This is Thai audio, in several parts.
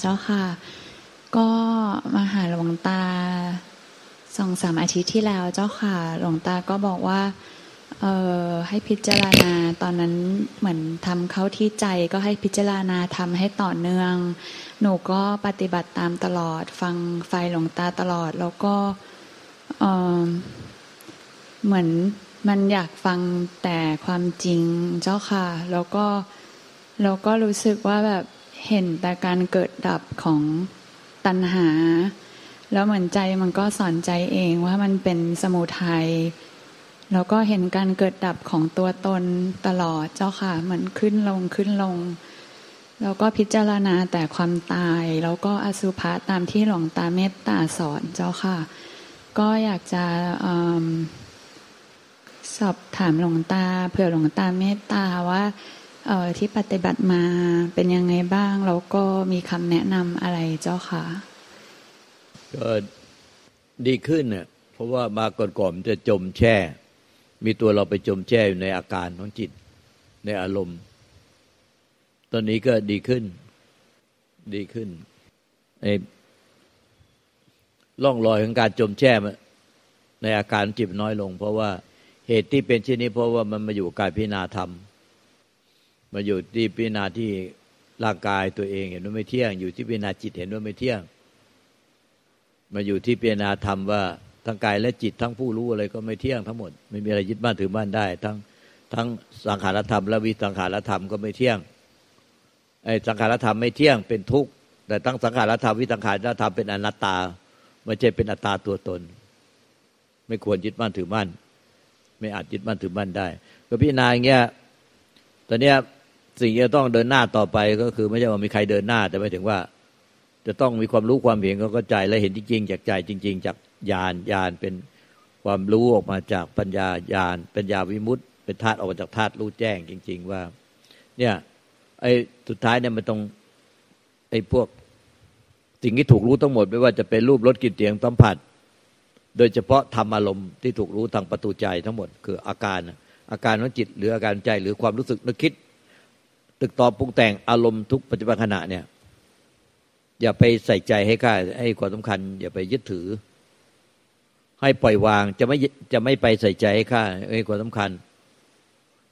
เจ้าค่ะ ก็มาหาหลวงตาสองสามอาทิตย์ที่แล้วเจ้าค่ะ หลวงตาก็บอกว่าเออให้พิจารณาตอนนั้นเหมือนทำเข้าที่ใจก็ให้พิจารณาทำให้ต่อเนื่อง หนูก็ปฏิบัติตามตลอด ฟังไฟหลวงตาตลอด แล้วก็เออเหมือนมันอยากฟังแต่ความจริงเจ้าค่ะ แล้วก็เราก็รู้สึกว่าแบบ เห็นแต่การเกิดดับของตัณหา แล้วเหมือนใจมันก็สอนใจเองว่ามันเป็นสมุทัยแล้วก็เห็นการเกิดดับของตัวตนตลอดเจ้าค่ะเหมือนขึ้นลงขึ้นลง แล้วก็พิจารณาแต่ความตาย แล้วก็อสุภะตามที่หลวงตาเมตตาสอนเจ้าค่ะ ก็อยากจะสอบถามหลวงตา เผื่อหลวงตาเมตตาว่า เออที่ปฏิบัติมาเป็นยังไงบ้าง แล้วก็มีคำแนะนำอะไรเจ้าค่ะก็ดีขึ้นเนี่ยเพราะว่ามาก่อนๆจะจมแช่ มีตัวเราไปจมแช่อยู่ในอาการของจิตในอารมณ์ ตอนนี้ก็ดีขึ้น ดีขึ้นไอ้ล่องรอยของการจมแช่ในอาการจิตน้อยลง เพราะว่าเหตุที่เป็นเช่นนี้เพราะว่ามันมาอยู่กายพิณาธรรม มาอยู่ที่พิจารณาที่ร่างกายตัวเองเห็นว่าไม่เที่ยง อยู่ที่พิจารณาจิตเห็นว่าไม่เที่ยง มาอยู่ที่พิจารณาธรรมว่าทั้งกายและจิตทั้งผู้รู้อะไรก็ไม่เที่ยงทั้งหมด ไม่มีอะไรยึดบ้านถือบ้านได้ ทั้งทั้งสังขารธรรม และวิสังขารธรรมก็ไม่เที่ยงไอ้สังขารธรรมไม่เที่ยงเป็นทุกข์แต่ทั้งสังขารธรรมวิสังขารธรรมเป็นอนัตตาไม่ใช่เป็นอัตตาตัวตน ไม่ควรยึดบ้านถือบ้านไม่อาจยึดบ้านถือบ้านได้ ก็พิจารณาอย่างเงี้ยตอนเนี้ย สิ่งที่จะต้องเดินหน้าต่อไปก็คือ ไม่ใช่ว่ามีใครเดินหน้า แต่หมายถึงว่า จะต้องมีความรู้ความเห็นก็เข้าใจและเห็นจริงๆจากใจจริง ๆ จากญาณญาณเป็นความรู้ออกมาจากปัญญาญาณปัญญาวิมุตต์เป็นธาตุออกมาจากธาตุรู้แจ้งจริง ๆ ว่า เนี่ย ไอ้สุดท้ายเนี่ยมันต้องไอ้พวกสิ่งที่ถูกรู้ทั้งหมด ไม่ว่าจะเป็นรูปรสกลิ่นเสียงสัมผัส โดยเฉพาะธรรมอารมณ์ที่ถูกรู้ทางประตูใจทั้งหมด คืออาการอาการของจิตหรืออาการใจหรือความรู้สึกนึกคิด ตึกตอบปรุงแต่งอารมณ์ทุกปัจจุบันขณะเนี่ย อย่าไปใส่ใจให้ค่าให้ความสำคัญ อย่าไปยึดถือ ให้ปล่อยวางจะไม่จะไม่ไปใส่ใจให้ค่าให้ความสำคัญ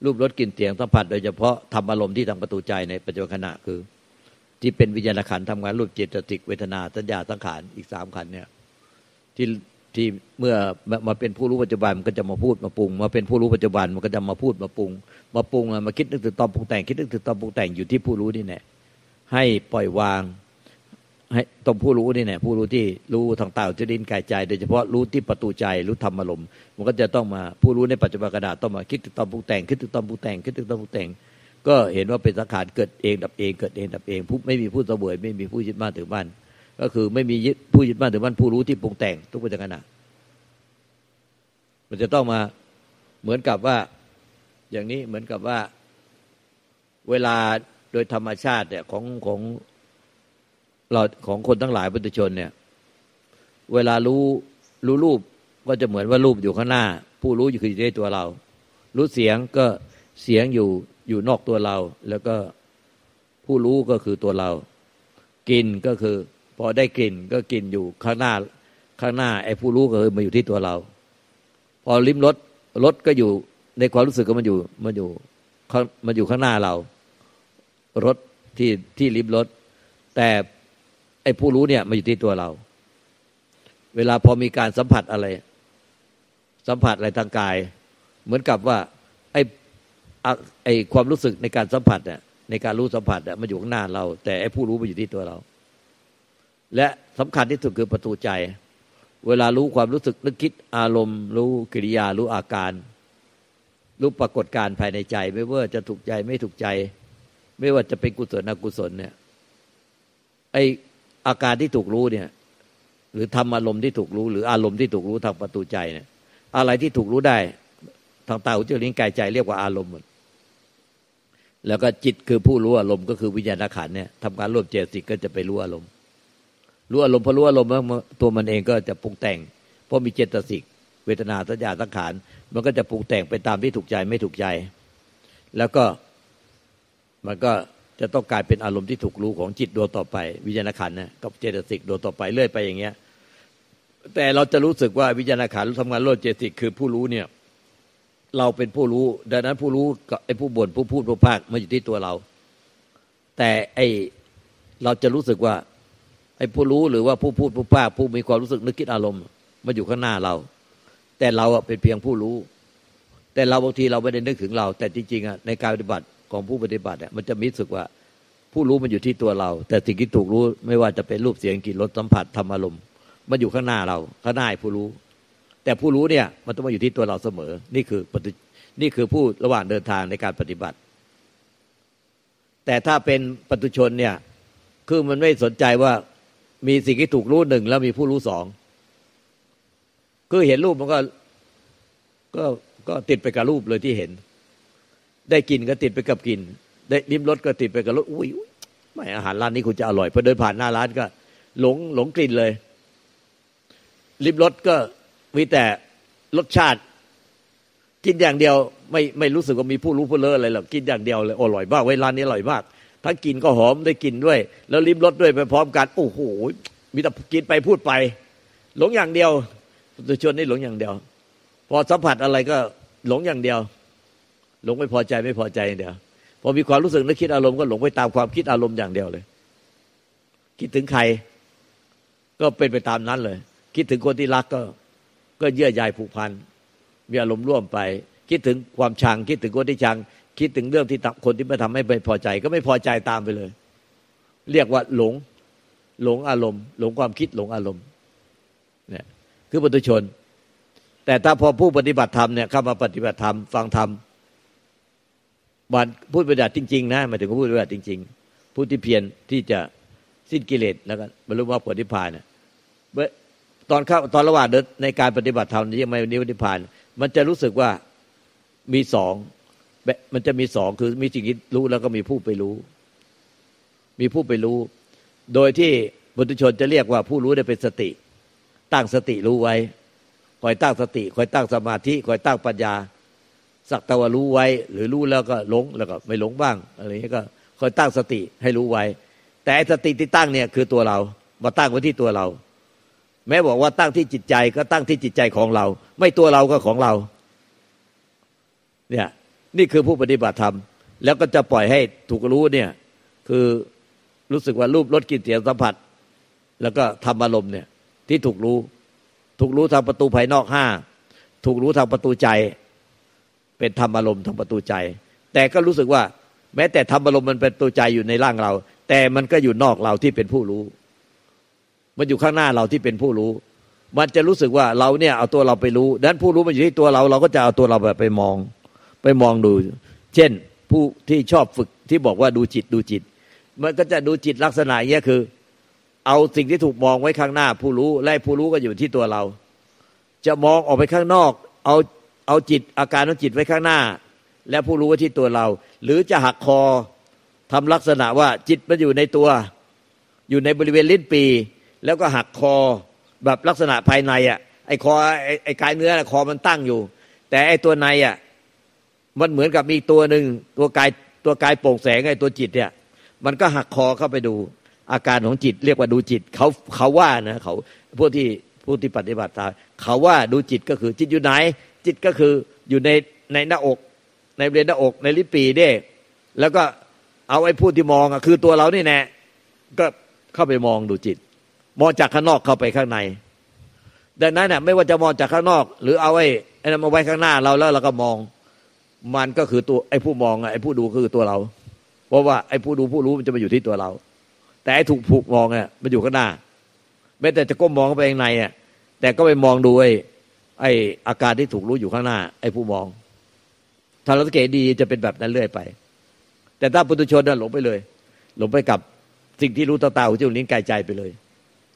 รูปรสกลิ่นเสียงสัมผัส โดยเฉพาะทำอารมณ์ที่ทางประตูใจในปัจจุบันขณะคือ ที่เป็นวิญญาณขันทำงานรูปจิตติกเวทนาสัญญาสังขารอีกสามขันเนี่ยที่ ที่เมื่อมาเป็นผู้รู้ปัจจุบันมันก็จะมาพูดมาปรุง มาเป็นผู้รู้ปัจจุบันมันก็จะมาพูดมาปรุง มาปรุงมาคิดนึกถึงตอนปรุงแต่งคิดนึกถึงตอนปรุงแต่งอยู่ที่ผู้รู้นี่แน่ให้ปล่อยวาง ให้ตรงผู้รู้นี่แน่ผู้รู้ที่รู้ทางตาจะดินกายใจ โดยเฉพาะรู้ที่ประตูใจรู้ธรรมอารมณ์มันก็จะต้องมาผู้รู้ในปัจจุบันกระดาษต้องมาคิดถึงตอนปรุงแต่งคิดถึงตอนปรุงแต่งคิดถึงตอนปรุงแต่งก็เห็นว่าเป็นสังขารเกิดเองดับเองเกิดเองดับเองผู้ไม่มีผู้เสวยไม่มีผู้ยึดบ้านถือบ้าน ก็คือไม่มีผู้ยึดบ้านถือบ้านผู้รู้ที่ปรุงแต่งทุกปัจจุบันมันจะต้องมาเหมือนกับว่า อย่างนี้เหมือนกับว่า เวลาโดยธรรมชาติเนี่ยของของเราของคนทั้งหลายปุถุชนเนี่ย เวลารู้รู้รูปก็จะเหมือนว่ารูปอยู่ข้างหน้า ผู้รู้อยู่คือในตัวเรา รู้เสียงก็เสียงอยู่อยู่นอกตัวเรา แล้วก็ผู้รู้ก็คือตัวเรา กินก็คือ พอได้กลิ่นก็กลิ่นอยู่ข้างหน้าข้างหน้าไอ้ผู้รู้ก็คือมาอยู่ที่ตัวเรา พอลิ้มรสรสก็อยู่ในความรู้สึกก็มันอยู่มันอยู่มันอยู่ข้างหน้าเรารถที่ที่ลิบรถแต่ไอ้ผู้รู้เนี่ยมาอยู่ที่ตัวเรา เวลาพอมีการสัมผัสอะไร สัมผัสอะไรทางกาย เหมือนกับว่าไอ้ไอ้ความรู้สึกในการสัมผัสเนี่ยในการรู้สัมผัสเนี่ยมันอยู่ข้างหน้าเรา แต่ไอ้ผู้รู้มาอยู่ที่ตัวเรา และสำคัญที่สุดคือประตูใจ เวลารู้ความรู้สึกนึกคิดอารมณ์ รู้กิริยารู้อาการ รู้ปรากฏการภายในใจ ไม่ว่าจะถูกใจไม่ถูกใจ ไม่ว่าจะเป็นกุศลอกุศลเนี่ยไออาการที่ถูกรู้เนี่ย หรือทำอารมณ์ที่ถูกรู้ หรืออารมณ์ที่ถูกรู้ทางประตูใจเนี่ยอะไรที่ถูกรู้ได้ ทางตาหูจมูกลิ้นกายใจเรียกว่าอารมณ์หมดแล้วก็จิตคือผู้รู้อารมณ์ก็คือวิญญาณขันเนี่ยทำการรวบเจตสิกก็จะไปรู้อารมณ์ รู้อารมณ์พอรู้อารมณ์แล้วตัวมันเองก็จะปรุงแต่ง เพราะมีเจตสิก เวทนาสัญญาสังขาร มันก็จะปรุงแต่งไปตามที่ถูกใจไม่ถูกใจ แล้วก็มันก็จะต้องกลายเป็นอารมณ์ที่ถูกรู้ของจิตดวงต่อไป วิญญาณขันนะกับเจตสิกดวงต่อไปเรื่อยไปอย่างเงี้ย แต่เราจะรู้สึกว่าวิญญาณขันทำงานโลดเจตสิกคือผู้รู้เนี่ย เราเป็นผู้รู้ ดังนั้นผู้รู้กับไอ้ผู้บ่นผู้พูดผู้ภาคมาอยู่ที่ตัวเรา แต่ไอเราจะรู้สึกว่า ไอ้ผู้รู้หรือว่าผู้พูดผู้ภาผู้มีความรู้สึกนึกคิดอารมณ์มาอยู่ข้างหน้าเรา แต่เราเป็นเพียงผู้รู้ แต่เราบางทีเราไม่ได้นึกถึงเรา แต่จริงๆอะในการปฏิบัติของผู้ปฏิบัติเนี่ยมันจะมีสึกว่า ผู้รู้มันอยู่ที่ตัวเรา แต่สิ่งที่ถูกรู้ไม่ว่าจะเป็นรูปเสียงกลิ่นรสสัมผัสธรรมอารมณ์มันอยู่ข้างหน้าเราข้างหน้าผู้รู้ แต่ผู้รู้เนี่ยมันต้องมาอยู่ที่ตัวเราเสมอ นี่คือปฏินี่คือผู้ระหว่างเดินทางในการปฏิบัติ แต่ถ้าเป็นปัตุชนเนี่ยคือมันไม่สนใจว่า มีสิ่งที่ถูกรู้หนึ่งแล้วมีผู้รู้สองคือเห็นรูปมันก็ก็ก็ติดไปกับรูปเลยที่เห็น ได้กินก็ติดไปกับกิน ได้ลิ้มรสก็ติดไปกับรสอุ้ยไม่อาหารร้านนี้คุณจะอร่อยพอเดินผ่านหน้าร้านก็ หลงหลงกลิ่นเลยลิ้มรสก็มีแต่รสชาติ กินอย่างเดียว ไม่ไม่รู้สึกว่ามีผู้รู้ผู้เลออะไรหรอกกินอย่างเดียวเลยอร่อยมากเวลานี้อร่อยมาก ทั้งกินก็หอมได้กินด้วย แล้วลิ้มรสด้วยไปพร้อมกันโอ้โหมีแต่กินไปพูดไป หลงอย่างเดียวตุชนนี่หลงอย่างเดียว พอสัมผัสอะไรก็หลงอย่างเดียว หลงไม่พอใจไม่พอใจอย่างเดียวพอมีความรู้สึกนึกคิดอารมณ์ก็หลงไปตามความคิดอารมณ์อย่างเดียวเลย คิดถึงใคร ก็เป็นไปตามนั้นเลย คิดถึงคนที่รักก็ ก็เยื่อใยผูกพันมีอารมณ์ร่วมไป คิดถึงความชัง คิดถึงคนที่ชัง คิดถึงเรื่องที่คนที่ม่ทำให้ไม่พอใจ ก็ไม่พอใจตามไปเลย เรียกว่าหลง หลงอารมณ์ หลงความคิดหลงอารมณ์เนี่ยคือปุถุชน แต่ถ้าพอผู้ปฏิบัติธรรมเนี่ยเข้ามาปฏิบัติธรรมฟังธรรมบันพูดปฏิบัติจริงๆนะหมายถึงพูดปฏิบัติจริง ๆ ผู้ที่เพียรที่จะสิ้นกิเลสแล้วก็บรรลุมรรคผลนิพพานเนี่ยตอนเข้าตอนระหว่างในการปฏิบัติธรรมที่ยังไม่นิพพาน มันจะรู้สึกว่ามีสอง มันจะมีสองคือมีสิ่งที่รู้แล้วก็มีผู้ไปรู้ มีผู้ไปรู้ โดยที่บุตรชนจะเรียกว่าผู้รู้ได้เป็นสติ ตั้งสติรู้ไว้ คอยตั้งสติ คอยตั้งสมาธิ คอยตั้งปัญญา สักตะวันรู้ไว้ หรือรู้แล้วก็หลงแล้วก็ไม่หลงบ้างอะไรอย่างนี้ก็คอยตั้งสติให้รู้ไว้ แต่สติที่ตั้งเนี่ยคือตัวเรามาตั้งไว้ที่ตัวเรา แม้บอกว่าตั้งที่จิตใจก็ตั้งที่จิตใจของเรา ไม่ตัวเราก็ของเรา เนี่ย นี่คือผู้ปฏิบัติธรรม แล้วก็จะปล่อยให้ถูกรู้เนี่ยคือรู้สึกว่ารูปรสกลิ่นเสียงสัมผัส แล้วก็ทำอารมณ์เนี่ยที่ถูกรู้ ถูกรู้ทางประตูภายนอกห้าถูกรู้ทางประตูใจ เป็นธรรมอารมณ์ทางประตูใจ แต่ก็รู้สึกว่า แม้แต่ธรรมอารมณ์มันเป็นตัวใจอยู่ในร่างเรา แต่มันก็อยู่นอกเราที่เป็นผู้รู้ มันอยู่ข้างหน้าเราที่เป็นผู้รู้ มันจะรู้สึกว่าเราเนี่ยเอาตัวเราไปรู้ดังนั้นผู้รู้มันอยู่ที่ตัวเรา เราก็จะเอาตัวเราแบบไปมอง ไปมองดู เช่นผู้ที่ชอบฝึกที่บอกว่าดูจิตดูจิต มันก็จะดูจิตลักษณะเนี้ยคือ เอาสิ่งที่ถูกมองไว้ข้างหน้า ผู้รู้และผู้รู้ก็อยู่ที่ตัวเรา จะมองออกไปข้างนอก เอาเอาจิตอาการของจิตไว้ข้างหน้า และผู้รู้ไว้ที่ตัวเรา หรือจะหักคอทำลักษณะว่าจิตมันอยู่ในตัว อยู่ในบริเวณลิ้นปี แล้วก็หักคอแบบลักษณะภายในอะไอ้คอไอ้ไอ้กายเนื้อคอมันตั้งอยู่ แต่ไอ้ตัวในอะ มันเหมือนกับมีตัวหนึ่งตัวกายตัวกายโปร่งแสงไอ้ตัวจิตเนี่ย มันก็หักคอเข้าไปดู อาการของจิตเรียกว่าดูจิตเขาเขาว่านะเขาพวกที่ผู้ที่ปฏิบัติตามเขาว่าดูจิตก็คือจิตอยู่ไหน จิตก็คืออยู่ในในหน้าอก ในบริเวณหน้าอกในลิปีเด้แล้วก็เอาไอ้ผู้ที่มองอะคือตัวเรานี่แน่ก็เข้าไปมองดูจิต มองจากข้างนอกเข้าไปข้างใน ดังนั้นเนี่ยไม่ว่าจะมองจากข้างนอก หรือเอาไอ้ไอ้นั้นมาไว้ข้างหน้าเราแล้วเราก็มอง มันก็คือตัวไอ้ผู้มองไอ้ผู้ดูคือตัวเรา เพราะว่าไอ้ผู้ดูผู้รู้มันจะมาอยู่ที่ตัวเรา แต่ไอ้ถูกผูกมองเนี่ยมันอยู่ข้างหน้าแม้แต่จะก้มมองเข้าไปข้างในอะแต่ก็ไปมองดูไอ้ไอ้อาการที่ถูกรู้อยู่ข้างหน้า ไอ้ผู้มอง ถ้าเราสังเกตดีจะเป็นแบบนั้นเรื่อยไป แต่ถ้าปุถุชนนั้นหลงไปเลย หลงไปกับสิ่งที่รู้ตาตาหูจมูกลิ้นกายใจไปเลย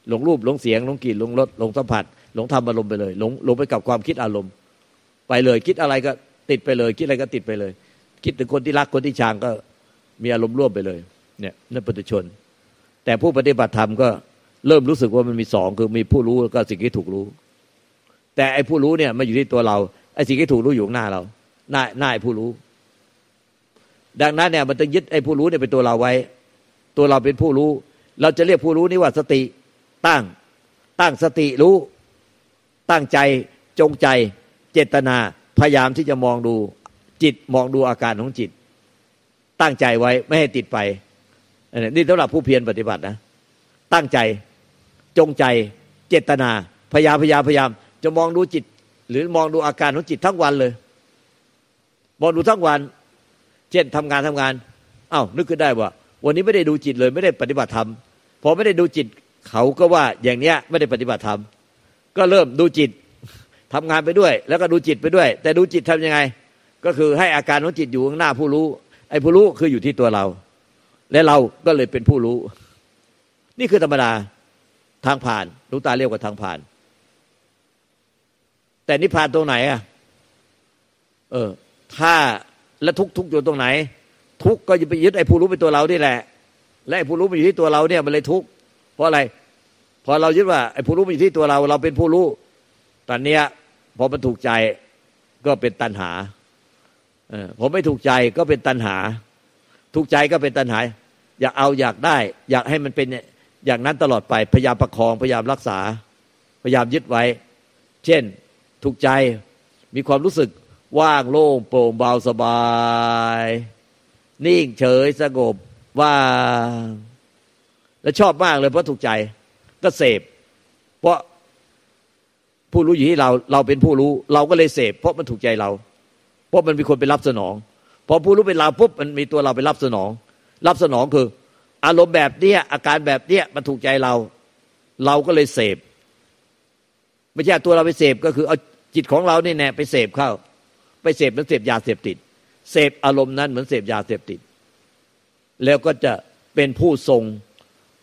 หลงรูปหลงเสียงหลงกลิ่นหลงรสหลงสัมผัสหลงธรรมอารมณ์ไปเลยหลงหลงไปกับความคิดอารมณ์ ไปเลยคิดอะไรก็ ติดไปเลย คิดอะไรก็ติดไปเลย คิดถึงคนที่รักคนที่ชังก็มีอารมณ์ร่วมไปเลย เนี่ยนั่นปุถุชน แต่ผู้ปฏิบัติธรรมก็เริ่มรู้สึกว่ามันมีสองคือมีผู้รู้แล้วก็สิ่งที่ถูกรู้ แต่ไอ้ผู้รู้เนี่ยมาอยู่ที่ตัวเราไอ้สิ่งที่ถูกรู้อยู่หน้าเราหน้าหน้าไอ้ผู้รู้ ดังนั้นเนี่ยมันต้องยึดไอ้ผู้รู้เนี่ยเป็นตัวเราไว้ ตัวเราเป็นผู้รู้ เราจะเรียกผู้รู้นี่ว่าสติตั้งตั้งสติรู้ ตั้งใจจงใจ เจตนา พยายามที่จะมองดูจิตมองดูอาการของจิต ตั้งใจไว้ไม่ให้ติดไปนี่สำหรับผู้เพียรปฏิบัตินะ ตั้งใจจงใจเจตนา พยายามพยายามพยายาม จะมองดูจิต หรือมองดูอาการของจิตทั้งวันเลย มองดูทั้งวัน เช่นทำงานทำงานอา้าวนึกขึ้นได้ว่า วันนี้ไม่ได้ดูจิตเลย ไม่ได้ปฏิบัติธรรมพอไม่ได้ดูจิต เขาก็ว่าอย่างเนี้ยไม่ได้ปฏิบัติธรรมก็เริ่มดูจิต ทำงานไปด้วย แล้วก็ดูจิตไปด้วย แต่ดูจิตทํำยังไง ก็คือให้อาการของจิตอยู่ข้างหน้าผู้รู้ ไอ้ผู้รู้คืออยู่ที่ตัวเรา และเราก็เลยเป็นผู้รู้ นี่คือธรรมดาทางผ่านลูกตาเรียกว่าทางผ่าน แต่นิพพานตรงไหนอะเออ ถ้าและทุกทุกอยู่ตรงไหน ทุกก็จะไปยึดไอ้ผู้รู้เป็นตัวเรานี่แหละ และไอ้ผู้รู้มันอยู่ที่ตัวเราเนี่ยมันเลยทุกเพราะอะไรพอเรายึดว่าไอ้ผู้รู้มันอยู่ที่ตัวเรา เราเป็นผู้รู้ ตอนเนี้ย พอมันถูกใจก็เป็นตัณหาอผมไม่ถูกใจก็เป็นตัณหา ถูกใจก็เป็นตัณหา อยากเอาอยากได้ อยากให้มันเป็นอย่างนั้นตลอดไป พยายามประคองพยายามรักษา พยายามยึดไว้ เช่น ถูกใจมีความรู้สึกว่างโล่งโปร่งเบาสบาย นิ่งเฉยสงบว่างและชอบมากเลยเพราะถูกใจก็เสพ เพราะ ผู้รู้อยู่ที่เราเราเป็นผู้รู้ เราก็เลยเสพเพราะมันถูกใจเรา เพราะมันมีคนไปรับสนอง พอผู้รู้เป็นเราปุ๊บมันมีตัวเราไปรับสนอง รับสนองคือ อารมณ์แบบเนี้ยอาการแบบเนี้ยมันถูกใจเรา เราก็เลยเสพไม่ใช่ตัวเราไปเสพก็คือเอาจิตของเราเนี่ยแน่ไปเสพเข้า ไปเสพเหมือนเสพยาเสพติด เสพอารมณ์นั้นเหมือนเสพยาเสพติด แล้วก็จะเป็นผู้ทรง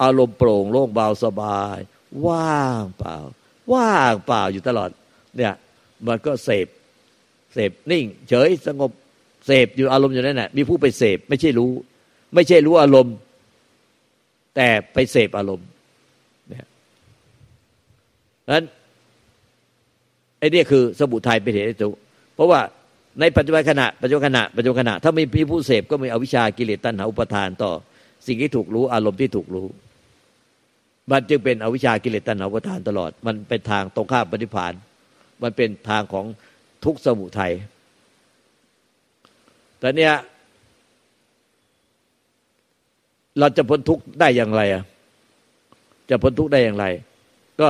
อารมณ์โปร่งโล่งเบาสบาย ว่างเปล่า ว่างเปล่าอยู่ตลอด เนี่ย มันก็เสพเสพนิ่ง เฉยสงบเสพอยู่อารมณ์อยู่นั่นแหละมีผู้ไปเสพไม่ใช่รู้ ไม่ใช่รู้อารมณ์ แต่ไปเสพอารมณ์เนี่ยนั้นไอ้นี่คือสมุทัยเป็นเหตุให้ทุกเพราะว่าในปัจจุบันขณะปัจจุบันขณะปัจจุบันขณะถ้ามีผู้เสพก็มีอวิชากิเลสตัณหาอุปทานต่อ สิ่งที่ถูกรู้อารมณ์ที่ถูกรู้ มันจึงเป็นอวิชากิเลสตัณหาอุปทานตลอด มันเป็นทางตรงข้ามปฏิพานมันเป็นทางของทุกสมุทัยแต่เนี้ยเราจะพ้นทุกข์ได้อย่างไรอะ จะพ้นทุกข์ได้อย่างไร ก็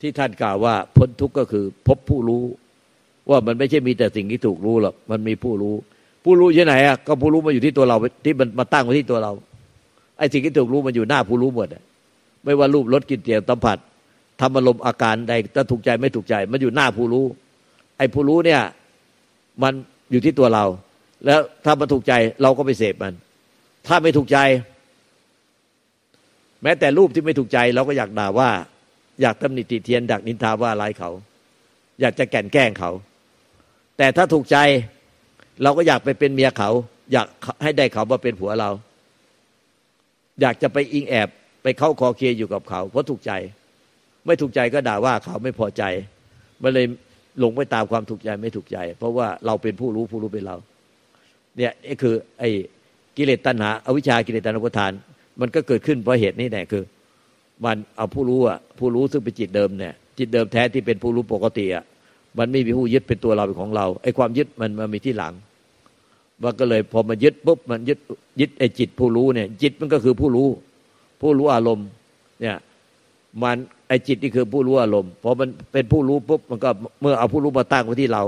ที่ท่านกล่าวว่าพ้นทุกข์ก็คือ พบผู้รู้ ว่ามันไม่ใช่มีแต่สิ่งที่ถูกรู้หรอกมันมีผู้รู้ ผู้รู้ที่ไหนอะก็ผู้รู้มาอยู่ที่ตัวเราที่มันมาตั้งไว้ที่ตัวเราไอ้สิ่งที่ถูกรู้มันอยู่หน้าผู้รู้หมดอะ ไม่ว่ารูปรสกลิ่นเสียงสัมผัสทำอารมณ์อาการใดจะถูกใจไม่ถูกใจ มันอยู่หน้าผู้รู้ ไอ้ผู้รู้เนี่ย มันอยู่ที่ตัวเรา แล้วถ้ามันถูกใจเราก็ไปเสพมัน ถ้าไม่ถูกใจ แม้แต่รูปที่ไม่ถูกใจ เราก็อยากด่าว่า อยากตำหนิติเทียนดักนินทาว่าร้ายเขา อยากจะแก่นแกล้งเขา แต่ถ้าถูกใจเราก็อยากไปเป็นเมียเขา อยากให้ได้เขามาเป็นผัวเรา อยากจะไปอิงแอบ ไปเข้าคอเคลียอยู่กับเขาเพราะถูกใจ ไม่ถูกใจก็ด่าว่าเขาไม่พอใจมันเลยหลงไปตามความถูกใจไม่ถูกใจ เพราะว่าเราเป็นผู้รู้ผู้รู้เป็นเรา เนี่ยนี่คือ ไอ้กิเลสตัณหาอาวิชชากิเลสตัณหาประทาน มันก็เกิดขึ้นเพราะเหตุนี้แน่คือ มันเอาผู้รู้อะผู้รู้ซึ่งเป็นจิตเดิมเนี่ยจิตเดิมแท้ที่เป็นผู้รู้ปกติอะมันไม่มีผู้ยึดเป็นตัวเราเป็นของเราไอ้ความยึดมันมันมีที่หลังมันก็เลยพอมายึดปุ๊บมันยึดยึดไอ้จิตผู้รู้เนี่ย จิตมันก็คือผู้รู้ ผู้รู้อารมณ์เนี่ยมันไอจิตนี่คือผู้รู้อารมณ์พอมันเป็นผู้รู้ปุ๊บมันก็เมื่อเอาผู้รู้มาตั้งไว้ที่เรา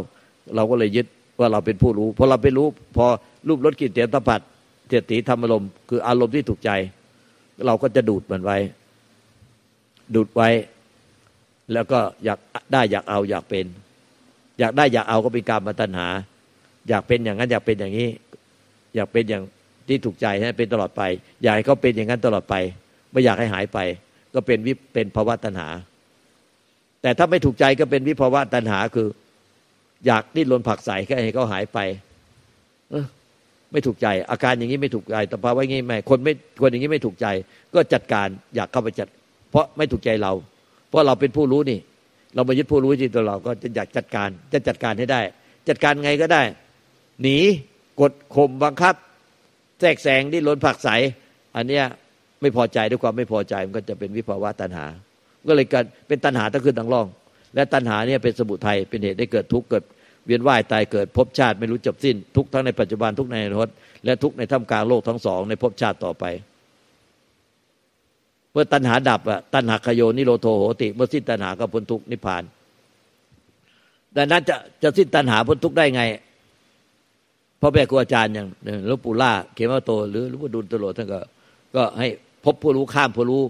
เราก็เลยยึดว่าเราเป็นผู้รู้พอเราเป็นรู้ พอรูปรสกลิ่นเสียงสัมผัสเจตติธรรมอารมณ์คืออารมณ์ที่ถูกใจ เราก็จะดูดมันไว้ ดูดไว้ แล้วก็อยากได้อยากเอาอยากเป็น อยากได้อยากเอาก็เป็นการมาตัญหา อยากเป็นอย่างนั้นอยากเป็นอย่างนี้ อยากเป็นอย่าง ที่ถูกใจให้เป็นตลอดไป อยากให้เขาเป็นอย่างนั้นตลอดไป ไม่อยากให้หายไป ก็เป็นวิเป็นภาวะตัณหา แต่ถ้าไม่ถูกใจก็เป็นวิภาวะตัณหาคือ อยากดิ้นรนผักใส่แค่ให้เขาหายไปไม่ถูกใจ อาการอย่างนี้ไม่ถูกใจแต่ภาวะงี้ไม่คนไม่คนอย่างนี้ไม่ถูกใจ ก็จัดการอยากเข้าไปจัด เพราะไม่ถูกใจเรา เพราะเราเป็นผู้รู้นี่ เรามายึดผู้รู้ที่ตัวเราก็จะอยากจัดการจะจัดการให้ได้ จัดการไงก็ได้ หนีกดข่มบังคับ แทรกแซงที่ล้นผักใส อันเนี้ยไม่พอใจด้วยความไม่พอใจมันก็จะเป็นวิภาวะตัณหา ก็เลยเการเป็นตัณหาตั้งขึ้นตั้งร่อง และตัณหาเนี่ยเป็นสมุทัยเป็นเหตุได้เกิดทุกข์เกิดเวียนว่ายตายเกิดภพชาติไม่รู้จบสิ้น ทุกทั้งในปัจจุบันทุกในอนาคตและทุกในท่ามกลางโลกทั้งสองในภพชาติต่อไป เมื่อตัณหาดับอะตัณหาขโยนิโรโทโหติ เมื่อสิ้นตัณหาก็พ้นทุกนิพพานดังนั้นจะจะสิ้นตัณหาพ้นทุกได้ไง พ่อแม่ครูอาจารย์อย่างหลวงปู่ล่าเขมโต หรือหลวงปู่ดุลตโลท่านก็ ก็ให้พบผู้รู้ข้ามผู้รู้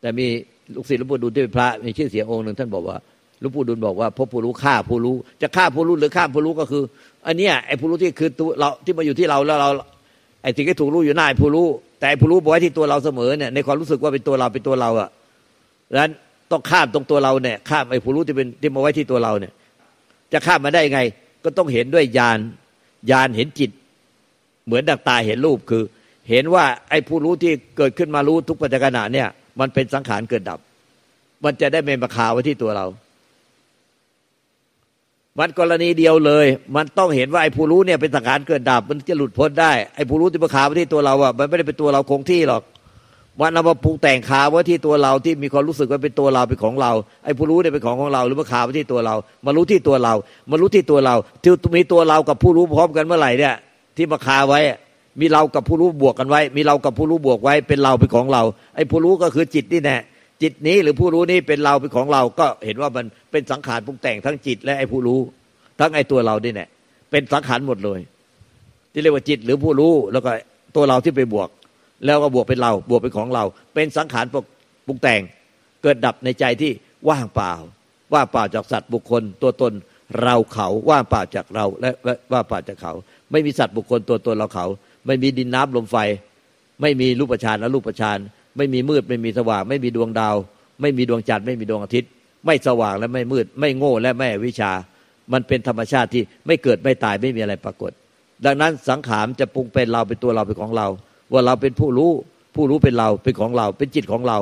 แต่มีลูกศิษย์หลวงปู่ดุลที่เป็นพระมีชื่อเสียงองค์หนึ่งท่านบอกว่าหลวงปู่ดุลบอกว่าพบผู้รู้ฆ่าผู้รู้ จะฆ่าผู้รู้หรือข้าผู้รู้ก็คือ อันเนี้ยไอ้ผู้รู้ที่คือตัวเราที่มาอยู่ที่เราแล้วเรา ไอ้สิ่งที่ถูกรู้อยู่หน้าผู้รู้ แต่ผู้รู้บอกไว้ที่ตัวเราเสมอเนี่ยในความรู้สึกว่าเป็นตัวเราเป็นตัวเราอะดังนั้นต้องข้ามตรงตัวเราเนี่ยข้ามไอ้ผู้รู้ที่เป็นที่มาไว้ที่ตัวเราเนี่ย จะข้ามมาได้ไง ก็ต้องเห็นด้วยญาณ ญาณเห็นจิต เหมือนดักตาเห็นรูปคือ เห็นว่าไอ้ผู้รู้ที่เกิดขึ้นมารู้ทุกปัจจุบันเนี่ย มันเป็นสังขารเกิดดับ มันจะได้ไม่มาคาไว้ที่ตัวเรา มันกรณีเดียวเลย มันต้องเห็นว่าไอ้ผู้รู้เนี่ยเป็นสังขารเกิดดับ มันจะหลุดพ้นได้ไอ้ผู้รู้ที่มาคาไว้ที่ตัวเราอะมันไม่ได้เป็นตัวเราคงที่หรอก มันเอามาปรุงแต่งคาไว้ที่ตัวเราที่มีความรู้สึกว่าเป็นตัวเราเป็นของเราไอ้ผู้รู้เนี่ยเป็นของของเรา หรือมาคาไว้ที่ตัวเรา มารู้ที่ตัวเรา มารู้ที่ตัวเราที่มีตัวเรากับผู้รู้พร้อมกันเมื่อไหร่เนี่ยที่มาคาไว้ มีเรากับผู้รู้บวกกันไว้ มีเรากับผู้รู้บวกไว้เป็นเราเป็นของเรา ไอ้ผู้รู้ก็คือจิตนี่แน่จิตนี้หรือผู้รู้นี้เป็นเราเป็นของเราก็เห็นว่ามันเป็นสังขารปรุงแต่งทั้งจิตและไอ้ผู้รู้ ทั้งไอ้ตัวเรานี่แน่เป็นสังขารหมดเลย ที่เรียกว่าจิตหรือผู้รู้แล้วก็ตัวเราที่ไปบวก แล้วก็บวกเป็นเราบวกเป็นของเรา เป็นสังขารปรุงแต่งเกิดดับในใจที่ว่างเปล่า ว่างเปล่าจากสัตว์บุคคลตัวตนเราเขาว่างเปล่าจากเราและว่างเปล่าจากเขา ไม่มีสัตว์บุคคลตัวตนเราเขา ไม่มีดินน้ำลมไฟ ไม่มีรูปฌานและรูปฌานไม่มีมืดไม่มีสว่าง ไม่มีดวงดาว ไม่มีดวงจันทร์ไม่มีดวงอาทิตย์ ไม่สว่างและไม่มืด ไม่โง่และไม่วิชา มันเป็นธรรมชาติที่ไม่เกิดไม่ตายไม่มีอะไรปรากฏ ดังนั้นสังขารจะปรุงเป็นเราเป็นตัวเราเป็นของเรา ว่าเราเป็นผู้รู้ ผู้รู้เป็นเราเป็นของเรา เป็นจิตของเรา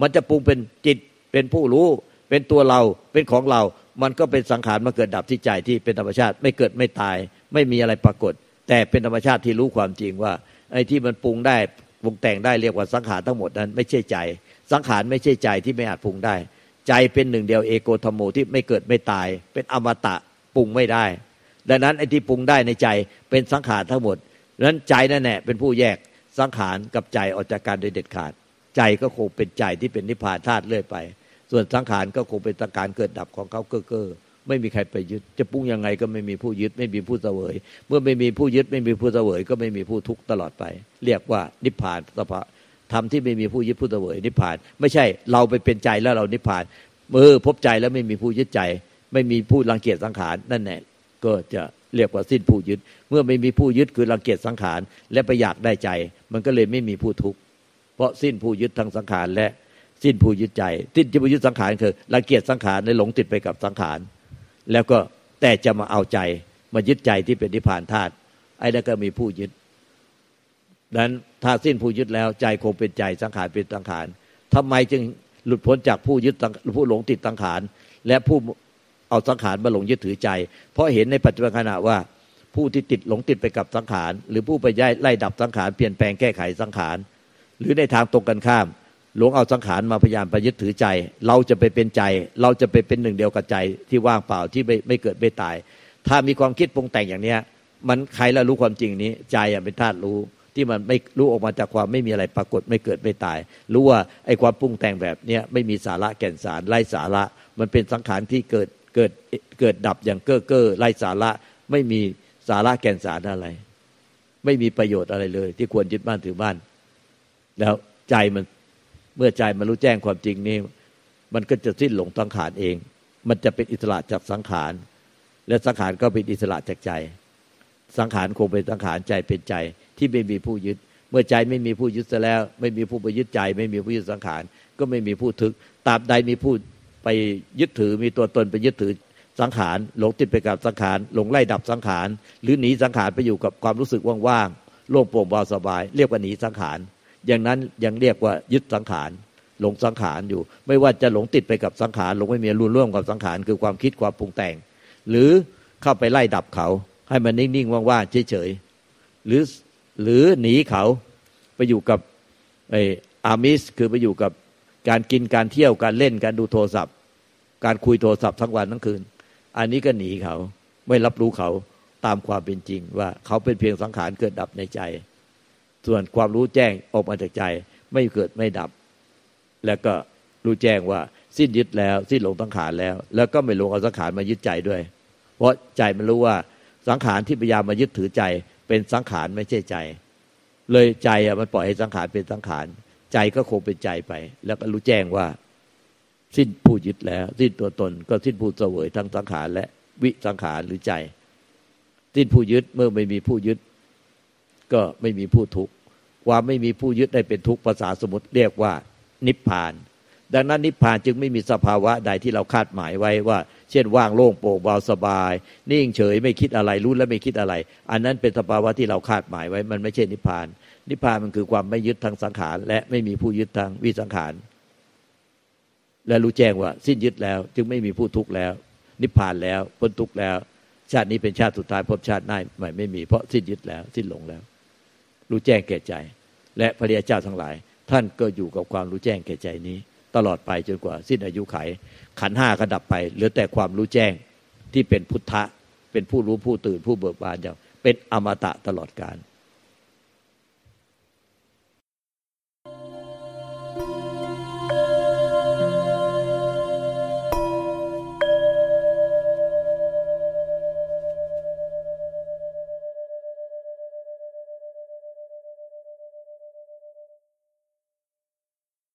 มันจะปรุงเป็นจิตเป็นผู้รู้ เป็นตัวเราเป็นของเรา มันก็เป็นสังขารมาเกิดดับที่ใจที่เป็นธรรมชาติไม่เกิดไม่ตาย ไม่มีอะไรปรากฏ แต่เป็นธรรมชาติที่รู้ความจริงว่าไอ้ที่มันปรุงได้ปรุงแต่งได้เรียกว่าสังขารทั้งหมดนั้น ไม่ใช่ใจ สังขารไม่ใช่ใจที่ไม่อาจปรุงได้ ใจเป็นหนึ่งเดียวเอโกธรรมโมที่ไม่เกิดไม่ตาย เป็นอมตะปรุงไม่ได้ ดังนั้นไอ้ที่ปรุงได้ในใจเป็นสังขารทั้งหมดนั้นใจนั่นแหละเป็นผู้แยก สังขารกับใจออกจากการโดยเด็ดขาด ใจก็คงเป็นใจที่เป็นนิพพานธาตุเลื่อยไป ส่วนสังขารก็คงเป็นสังขารเกิดดับของเขาเก้อเก้อไม่มีใครไปยึด จะปรุงยังไงก็ไม่มีผู้ยึด ไม่มีผู้เสวย เมื่อไม่มีผู้ยึดไม่มีผู้เสวย ก็ไม่มีผู้ทุกข์ตลอดไป เรียกว่านิพพานสภาทำที่ไม่มีผู้ยึดผู้เสวยนิพพาน ไม่ใช่เราไปเป็นใจแล้วเรานิพพานเมื่อพบใจแล้วไม่มีผู้ยึดใจ ไม่มีผู้รังเกียจสังขารนั่นแหละก็จะ เรียกว่าสิ้นผู้ยึด เมื่อไม่มีผู้ยึดคือรังเกียจสังขารและไปอยากได้ใจ มันก็เลยไม่มีผู้ทุกข์เพราะสิ้นผู้ยึดทางสังขารและสิ้นผู้ยึดใจสิ้นผู้ยึดสังขารคือรังเกียจสังขารในหลงติดไปกับสังขาร แล้วก็แต่จะมาเอาใจมายึดใจที่เป็นนิพพานธาตุไอ้นั่นก็มีผู้ยึดดังนั้นถ้าสิ้นผู้ยึดแล้วใจคงเป็นใจสังขารเป็นสังขารทำไมจึงหลุดพ้นจากผู้ยึดผู้หลงติดสังขาร และผู้ เอาสังขารมาหลงยึดถือใจ เพราะเห็นในปัจจุบันขณะว่า ผู้ที่ติดหลงติดไปกับสังขาร หรือผู้ไปย้ายไล่ดับสังขารเปลี่ยนแปลงแก้ไขสังขาร หรือในทางตรงกันข้าม หลงเอาสังขารมาพยายามไปยึดถือใจ เราจะไปเป็นใจ เราจะไปเป็นหนึ่งเดียวกับใจที่ว่างเปล่าที่ไม่ไม่เกิดไม่ตาย ถ้ามีความคิดปรุงแต่งอย่างเนี้ยมันใครล้วรู้ความจริงนี้ ใจเป็นธาตุรู้ที่มันไม่รู้ออกมาจากความไม่มีอะไรปรากฏไม่เกิดไม่ตาย รู้ว่าไอ้ความปรุงแต่งแบบเนี้ยไม่มีสาระแก่นสารไร้สาระ มันเป็นสังขารที่เกิด เกิดเกิดดับอย่างเก้อเก้อไร้สาระไม่มีสาระแก่นสารอะไร ไม่มีประโยชน์อะไรเลย ที่ควรยึดบ้านถือบ้าน แล้วใจมันเมื่อใจมันรู้แจ้งความจริงนี่มันก็จะสิ้นหลงสังขารเอง มันจะเป็นอิสระจากสังขาร และสังขารก็เป็นอิสระจากใจ สังขารคงเป็นสังขารใจเป็นใจที่ไม่มีผู้ยึด เมื่อใจไม่มีผู้ยึดซะแล้ว ไม่มีผู้ไปยึดใจ ไม่มีผู้ยึดสังขาร ก็ไม่มีผู้ทึกตราบใดมีผู้ ไปยึดถือมีตัวตนไปยึดถือสังขารหลงติดไปกับสังขารหลงไล่ดับสังขารหรือหนีสังขารไปอยู่กับความรู้สึกว่างๆโล่งโปร่งเบาสบาย เรียกว่าหนีสังขารอย่างนั้นยังเรียกว่ายึดสังขารหลงสังขารอยู่ ไม่ว่าจะหลงติดไปกับสังขารหลงไม่มีรุนร่วมกับสังขารคือความคิดความปรุงแต่ง หรือเข้าไปไล่ดับเขาใให้มันนิ่งๆว่างๆเฉยๆหรือหรือหนีเขาไปอยู่กับไออามิสคือไปอยู่กับ การกินการเที่ยวการเล่นการดูโทรศัพท์ การคุยโทรศัพท์ทั้งวันทั้งคืน อันนี้ก็หนีเขาไม่รับรู้เขาตามความเป็นจริง ว่าเขาเป็นเพียงสังขารเกิดดับในใจ ส่วนความรู้แจ้งออกมาจากใจไม่เกิดไม่ดับ แล้วก็รู้แจ้งว่าสิ้นยึดแล้วสิ้นหลงสังขารแล้ว แล้วก็ไม่หลงเอาสังขารมายึดใจด้วย เพราะใจมันรู้ว่าสังขารที่พยายามมายึดถือใจเป็นสังขารไม่ใช่ใจ เลยใจอะมันปล่อยให้สังขารเป็นสังขาร ใจก็คงเป็นใจไป แล้วก็รู้แจ้งว่า สิ้นผู้ยึดแล้ว สิ้นตัวตนก็สิ้นผู้เสวยทั้งสังขารและวิสังขารหรือใจ สิ้นผู้ยึดเมื่อไม่มีผู้ยึด ก็ไม่มีผู้ทุกข์ความไม่มีผู้ยึดได้เป็นทุกข์ภาษาสมุติเรียกว่า นิพพาน ดังนั้นนิพพานจึงไม่มีสภาวะใดที่เราคาดหมายไว้ว่า เช่นว่างโล่งโปร่งเบาสบาย นิ่งเฉยไม่คิดอะไรรู้และไม่คิดอะไร อันนั้นเป็นสภาวะที่เราคาดหมายไว้ มันไม่ใช่นิพพาน นิพพานมันคือความไม่ยึดทางสังขาร และไม่มีผู้ยึดทางวิสังขาร และรู้แจ้งว่า สิ้นยึดแล้ว จึงไม่มีผู้ทุกข์แล้ว นิพพานแล้วพ้นทุกข์แล้ว ชาตินี้เป็นชาติสุดท้ายพบชาติหน้าใหม่ไม่มีเพราะสิ้นยึดแล้ว สิ้นหลงแล้ว รู้แจ้งแก่ใจ และพระเดชเจ้าทั้งหลาย ท่านก็อยู่กับความรู้แจ้งแก่ใจนี้ ตลอดไปจนกว่า สิ้นอายุไข ขันห้าก็ดับไปเหลือแต่ความรู้แจ้งที่เป็นพุทธะเป็นผู้รู้ผู้ตื่นผู้เบิกบานอย่างเป็นอมตะตลอดกาล